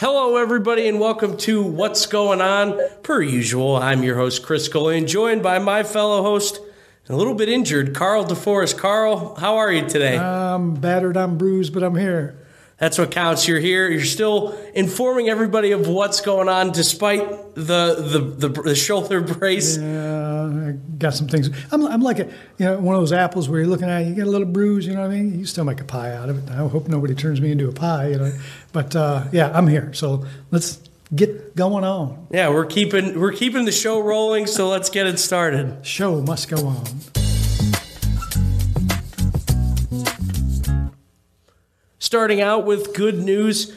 Hello, everybody, and welcome to What's Going On. Per usual, I'm your host, Chris Scully, joined by my fellow host, a little bit injured, Carl DeForest. Carl, how are you today? I'm battered, I'm bruised, but I'm here. That's what counts. You're here. You're still informing everybody of what's going on, despite the the, the, the shoulder brace. Yeah, I got some things. I'm, I'm like a you know one of those apples where you're looking at it, you get a little bruise. You know what I mean? You still make a pie out of it. I hope nobody turns me into a pie. You know, but uh, yeah, I'm here. So let's get going on. Yeah, we're keeping we're keeping the show rolling. So let's get it started. Show must go on. Starting out with good news.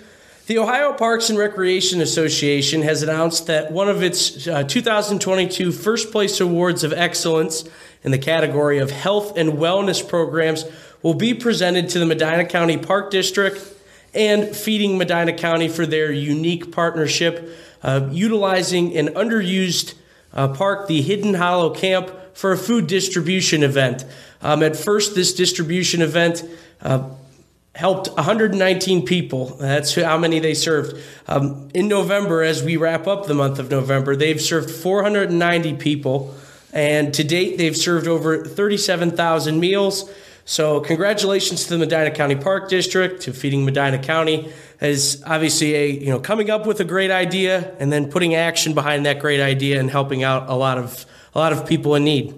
The Ohio Parks and Recreation Association has announced that one of its uh, 2022 First Place Awards of Excellence in the category of health and wellness programs will be presented to the Medina County Park District and Feeding Medina County for their unique partnership, uh, utilizing an underused uh, park, the Hidden Hollow Camp, for a food distribution event. Um, at first, this distribution event uh, helped 119 people. That's how many they served. Um, in November, as we wrap up the month of November, they've served 490 people. And to date, they've served over 37,000 meals. So, congratulations to the Medina County Park District, to Feeding Medina County, as obviously a you know coming up with a great idea and then putting action behind that great idea and helping out a lot of a lot of people in need.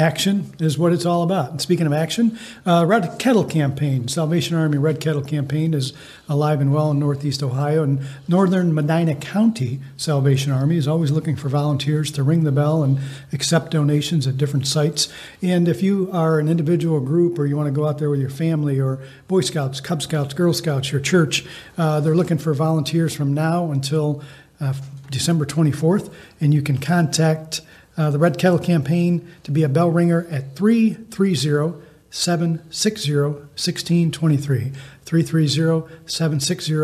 Action is what it's all about. And speaking of action, uh, Red Kettle Campaign, Salvation Army Red Kettle Campaign is alive and well in Northeast Ohio. And Northern Medina County Salvation Army is always looking for volunteers to ring the bell and accept donations at different sites. And if you are an individual group or you want to go out there with your family or Boy Scouts, Cub Scouts, Girl Scouts, your church, uh, they're looking for volunteers from now until uh, December 24th. And you can contact uh, the Red Kettle campaign to be a bell ringer at 330 760 1623. 330 760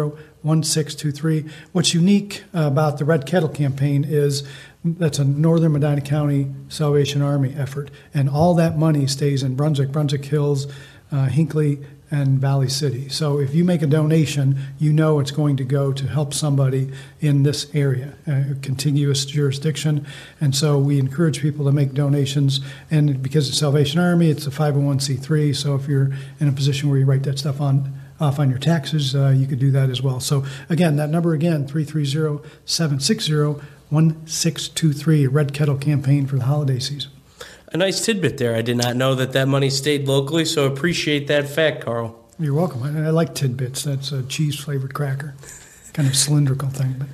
1623. What's unique about the Red Kettle campaign is that's a Northern Medina County Salvation Army effort, and all that money stays in Brunswick, Brunswick Hills, uh, Hinckley, and Valley City. So if you make a donation, you know it's going to go to help somebody in this area, a contiguous jurisdiction. And so we encourage people to make donations. And because it's Salvation Army, it's a 501c3. So if you're in a position where you write that stuff on off on your taxes, uh, you could do that as well. So again, that number again, 330-760-1623, Red Kettle campaign for the holiday season a nice tidbit there. I did not know that that money stayed locally, so appreciate that fact, Carl. You're welcome. I, I like tidbits. That's a cheese flavored cracker, kind of cylindrical thing. But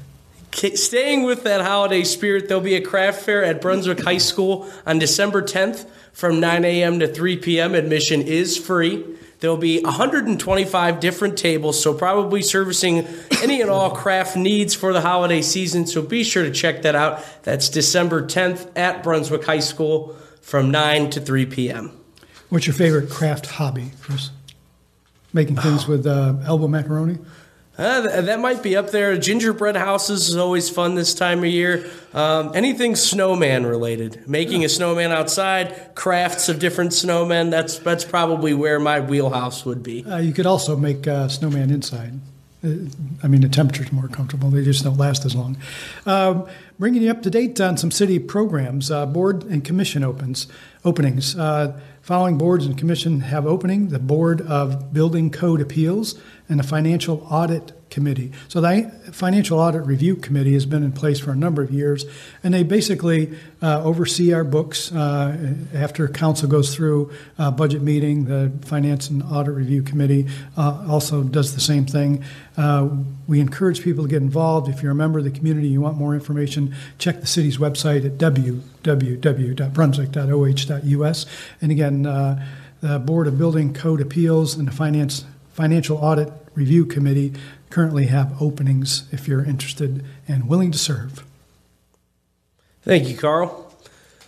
Staying with that holiday spirit, there'll be a craft fair at Brunswick High School on December 10th from 9 a.m. to 3 p.m. Admission is free. There'll be 125 different tables, so probably servicing any and all craft needs for the holiday season. So be sure to check that out. That's December 10th at Brunswick High School from 9 to 3 p.m. What's your favorite craft hobby, Chris? Making things with uh, elbow macaroni? Uh, that might be up there. Gingerbread houses is always fun this time of year. Um, anything snowman related, making a snowman outside, crafts of different snowmen. That's that's probably where my wheelhouse would be. Uh, you could also make uh, snowman inside. I mean, the temperature's more comfortable. They just don't last as long. Um, bringing you up to date on some city programs, uh, board and commission opens openings. Uh, following boards and commission have opening: the Board of Building Code Appeals and the Financial Audit Committee. So the Financial Audit Review Committee has been in place for a number of years, and they basically uh, oversee our books. Uh, after council goes through a budget meeting, the Finance and Audit Review Committee uh, also does the same thing. Uh, we encourage people to get involved. If you're a member of the community, you want more information, check the city's website at www.brunswick.oh.us. And again, uh, the Board of Building Code Appeals and the Finance Financial Audit Review Committee currently have openings if you're interested and willing to serve. Thank you, Carl.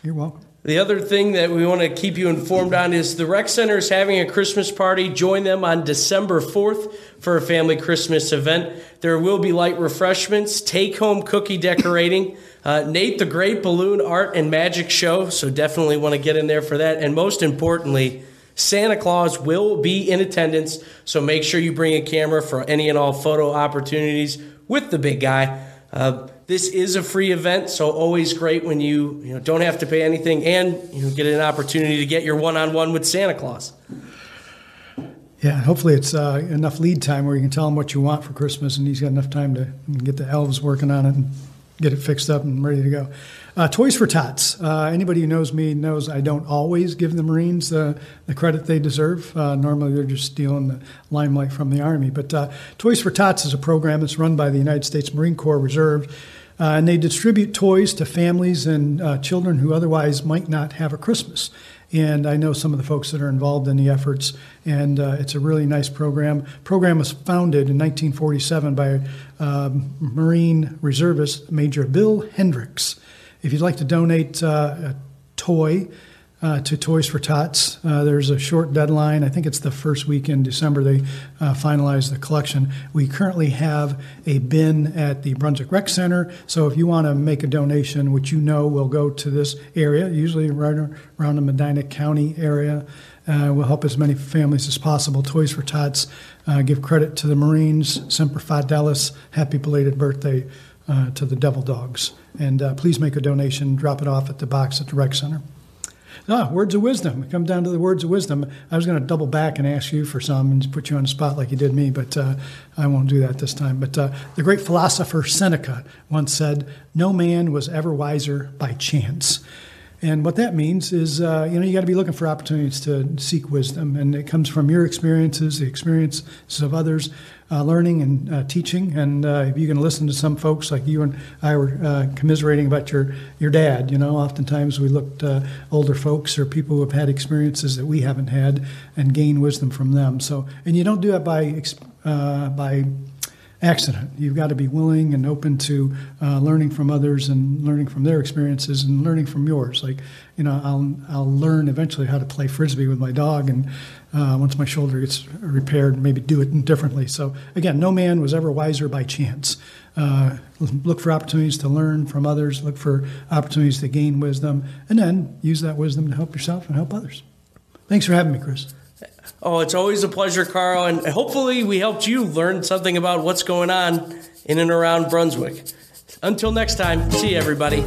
You're welcome. The other thing that we want to keep you informed on is the Rec Center is having a Christmas party. Join them on December 4th for a family Christmas event. There will be light refreshments, take home cookie decorating, uh, Nate the Great Balloon Art and Magic Show. So definitely want to get in there for that. And most importantly, Santa Claus will be in attendance, so make sure you bring a camera for any and all photo opportunities with the big guy. Uh, this is a free event, so always great when you, you know, don't have to pay anything and you know, get an opportunity to get your one-on-one with Santa Claus. Yeah, hopefully it's uh, enough lead time where you can tell him what you want for Christmas, and he's got enough time to get the elves working on it get it fixed up and ready to go. Uh, Toys for Tots. Uh, anybody who knows me knows I don't always give the Marines uh, the credit they deserve. Uh, normally they're just stealing the limelight from the Army. But uh, Toys for Tots is a program that's run by the United States Marine Corps Reserve. Uh, and they distribute toys to families and children who otherwise might not have a Christmas. And I know some of the folks that are involved in the efforts, and uh, it's a really nice program. Program was founded in 1947 by um, Marine reservist Major Bill Hendricks. If you'd like to donate uh, a toy uh, to Toys for Tots, uh, there's a short deadline. I think it's the first week in December they uh, finalize the collection. We currently have a bin at the Brunswick Rec Center, so if you want to make a donation, which you know will go to this area, usually right around the Medina County area, uh, will help as many families as possible. Toys for Tots uh, give credit to the Marines, Semper Fidelis, happy belated birthday uh, to the Devil Dogs. And uh, please make a donation, drop it off at the box at the Rec Center. Ah, words of wisdom. Come down to the words of wisdom. I was going to double back and ask you for some and put you on the spot like you did me, but uh, I won't do that this time. But uh, the great philosopher Seneca once said, No man was ever wiser by chance. And what that means is, uh, you know, you got to be looking for opportunities to seek wisdom, and it comes from your experiences, the experiences of others, uh, learning and uh, teaching. And uh, if you can listen to some folks like you and I were uh, commiserating about your your dad, you know, oftentimes we look to uh, older folks or people who have had experiences that we haven't had and gain wisdom from them. So, and you don't do that by by accident. You've got to be willing and open to uh, learning from others and learning from their experiences and learning from yours. Like, you know, I'll I'll learn eventually how to play frisbee with my dog, and uh, once my shoulder gets repaired, maybe do it differently. So again, no man was ever wiser by chance. Uh, look for opportunities to learn from others. Look for opportunities to gain wisdom, and then use that wisdom to help yourself and help others. Thanks for having me, Chris. Oh, it's always a pleasure, Carl, and hopefully we helped you learn something about what's going on in and around Brunswick. Until next time, see you, everybody.